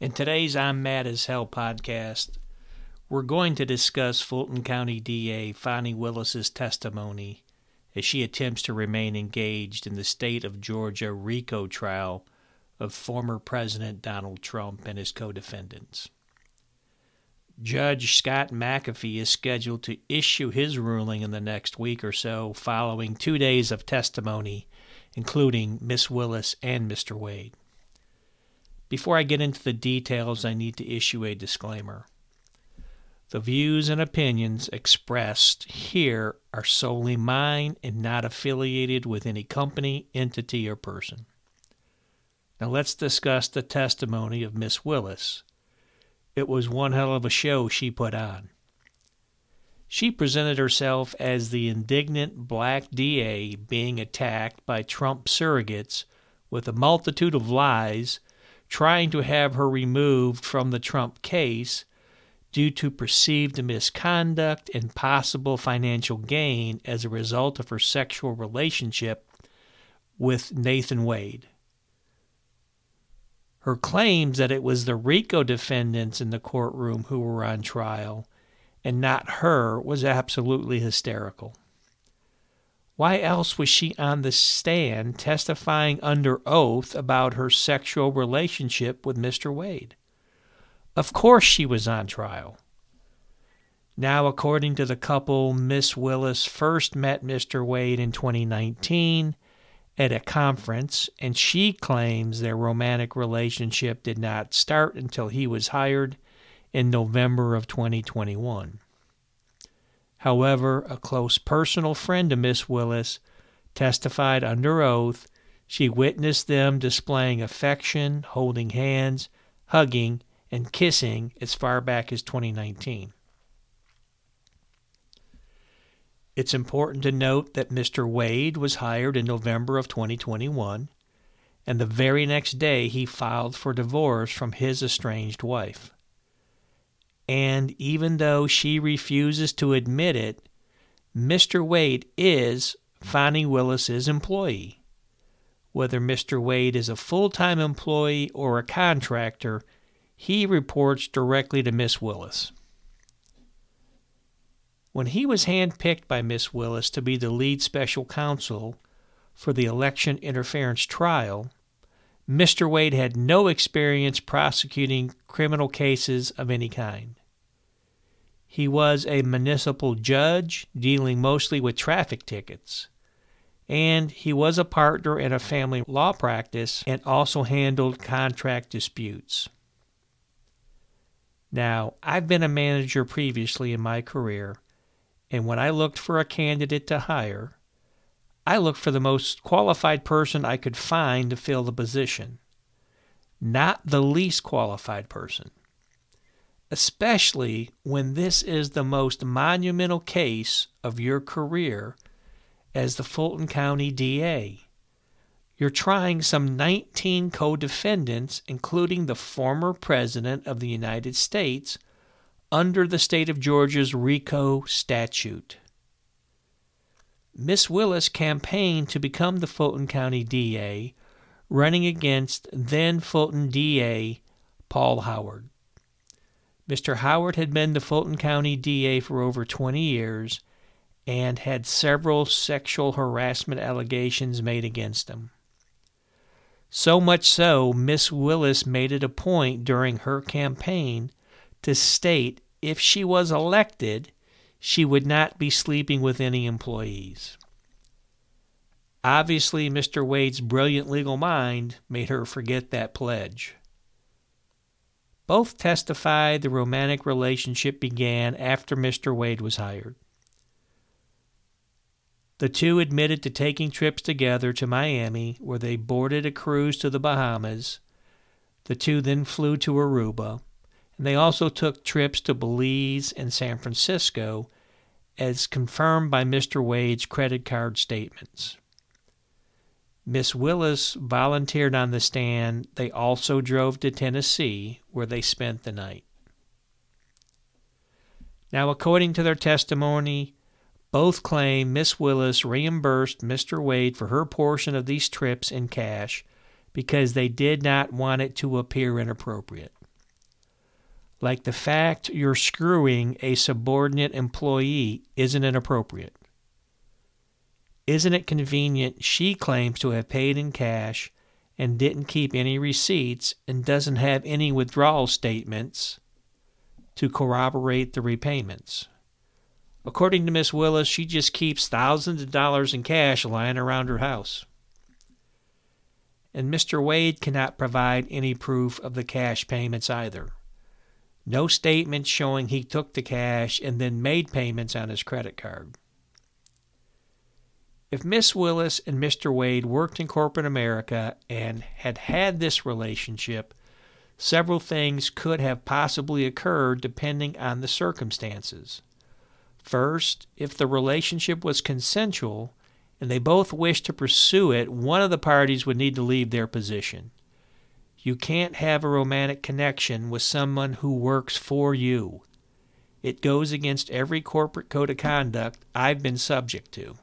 In today's I'm Mad as Hell podcast, we're going to discuss Fulton County DA Fani Willis's testimony as she attempts to remain engaged in the state of Georgia RICO trial of former President Donald Trump and his co defendants. Judge Scott McAfee is scheduled to issue his ruling in the next week or so, following two days of testimony, including Miss Willis and Mr. Wade. Before I get into the details, I need to issue a disclaimer. The views and opinions expressed here are solely mine and not affiliated with any company, entity, or person. Now let's discuss the testimony of Miss Willis. It was one hell of a show she put on. She presented herself as the indignant black DA being attacked by Trump surrogates with a multitude of lies, trying to have her removed from the Trump case due to perceived misconduct and possible financial gain as a result of her sexual relationship with Nathan Wade. Her claims that it was the RICO defendants in the courtroom who were on trial and not her was absolutely hysterical. Why else was she on the stand testifying under oath about her sexual relationship with Mr. Wade? Of course she was on trial. Now, according to the couple, Miss Willis first met Mr. Wade in 2019 at a conference, and she claims their romantic relationship did not start until he was hired in November of 2021. However, a close personal friend of Miss Willis testified under oath she witnessed them displaying affection, holding hands, hugging, and kissing as far back as 2019. It's important to note that Mr. Wade was hired in November of 2021, and the very next day he filed for divorce from his estranged wife. And even though she refuses to admit it, Mr. Wade is Fani Willis's employee. Whether Mr. Wade is a full time employee or a contractor, he reports directly to Miss Willis. When he was handpicked by Miss Willis to be the lead special counsel for the election interference trial, Mr. Wade had no experience prosecuting criminal cases of any kind. He was a municipal judge dealing mostly with traffic tickets. And he was a partner in a family law practice and also handled contract disputes. Now, I've been a manager previously in my career, and when I looked for a candidate to hire, I looked for the most qualified person I could find to fill the position, not the least qualified person. Especially when this is the most monumental case of your career as the Fulton County DA. You're trying some 19 co defendants, including the former President of the United States under the state of Georgia's RICO statute. Miss Willis campaigned to become the Fulton County DA, running against then Fulton DA Paul Howard. Mr. Howard had been the Fulton County DA for over 20 years and had several sexual harassment allegations made against him. So much so, Miss Willis made it a point during her campaign to state if she was elected, she would not be sleeping with any employees. Obviously, Mr. Wade's brilliant legal mind made her forget that pledge. Both testified the romantic relationship began after Mr. Wade was hired. The two admitted to taking trips together to Miami, where they boarded a cruise to the Bahamas. The two then flew to Aruba and they also took trips to Belize and San Francisco, as confirmed by Mr. Wade's credit card statements. Miss Willis volunteered on the stand. They also drove to Tennessee, where they spent the night. Now, according to their testimony, both claim Miss Willis reimbursed Mr. Wade for her portion of these trips in cash because they did not want it to appear inappropriate. like the fact you're screwing a subordinate employee isn't inappropriate. Isn't it convenient she claims to have paid in cash and didn't keep any receipts and doesn't have any withdrawal statements to corroborate the repayments? According to Miss Willis, she just keeps thousands of dollars in cash lying around her house. And Mr. Wade cannot provide any proof of the cash payments either. No statement showing he took the cash and then made payments on his credit card. If Miss Willis and Mr. Wade worked in corporate America and had had this relationship, several things could have possibly occurred depending on the circumstances. First, if the relationship was consensual and they both wished to pursue it, one of the parties would need to leave their position. You can't have a romantic connection with someone who works for you. It goes against every corporate code of conduct I've been subject to.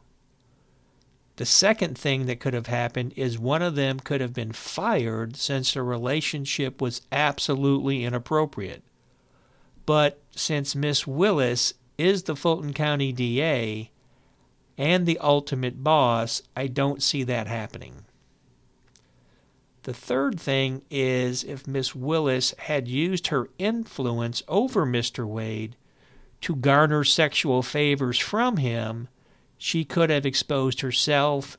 The second thing that could have happened is one of them could have been fired since the relationship was absolutely inappropriate. But since Miss Willis is the Fulton County DA and the ultimate boss, I don't see that happening. The third thing is if Miss Willis had used her influence over Mr. Wade to garner sexual favors from him she could have exposed herself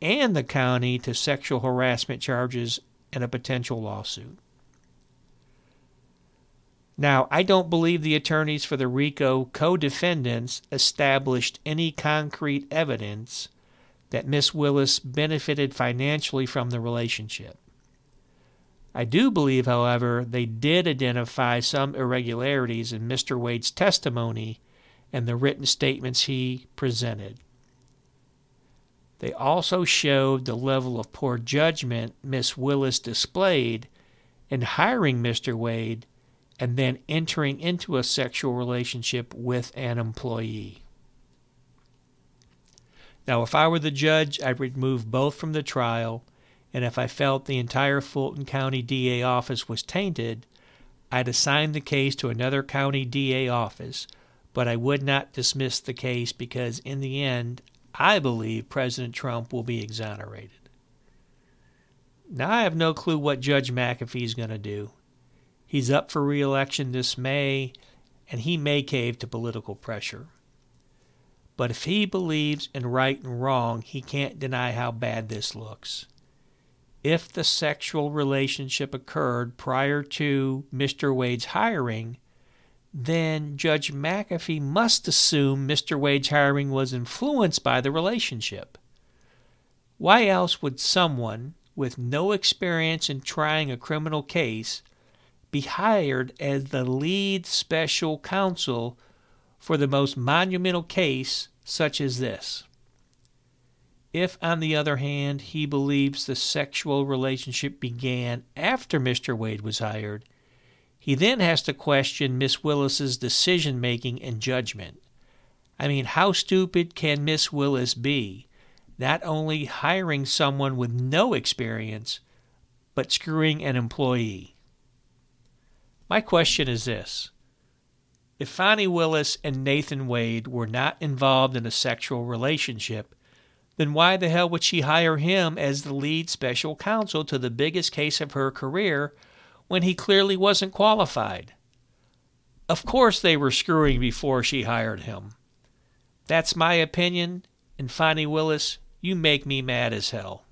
and the county to sexual harassment charges and a potential lawsuit. Now, I don't believe the attorneys for the RICO co defendants established any concrete evidence that Miss Willis benefited financially from the relationship. I do believe, however, they did identify some irregularities in Mr. Wade's testimony and the written statements he presented. They also showed the level of poor judgment Miss Willis displayed in hiring Mr. Wade and then entering into a sexual relationship with an employee. Now, if I were the judge, I'd remove both from the trial, and if I felt the entire Fulton County DA office was tainted, I'd assign the case to another county DA office but I would not dismiss the case because, in the end, I believe President Trump will be exonerated. Now, I have no clue what Judge McAfee is going to do. He's up for re election this May, and he may cave to political pressure. But if he believes in right and wrong, he can't deny how bad this looks. If the sexual relationship occurred prior to Mr. Wade's hiring, then Judge McAfee must assume Mr. Wade's hiring was influenced by the relationship. Why else would someone with no experience in trying a criminal case be hired as the lead special counsel for the most monumental case such as this? If, on the other hand, he believes the sexual relationship began after Mr. Wade was hired, he then has to question Miss Willis's decision making and judgment. I mean, how stupid can Miss Willis be? Not only hiring someone with no experience, but screwing an employee. My question is this If Fani Willis and Nathan Wade were not involved in a sexual relationship, then why the hell would she hire him as the lead special counsel to the biggest case of her career when he clearly wasn't qualified. Of course, they were screwing before she hired him. That's my opinion, and Fani Willis, you make me mad as hell.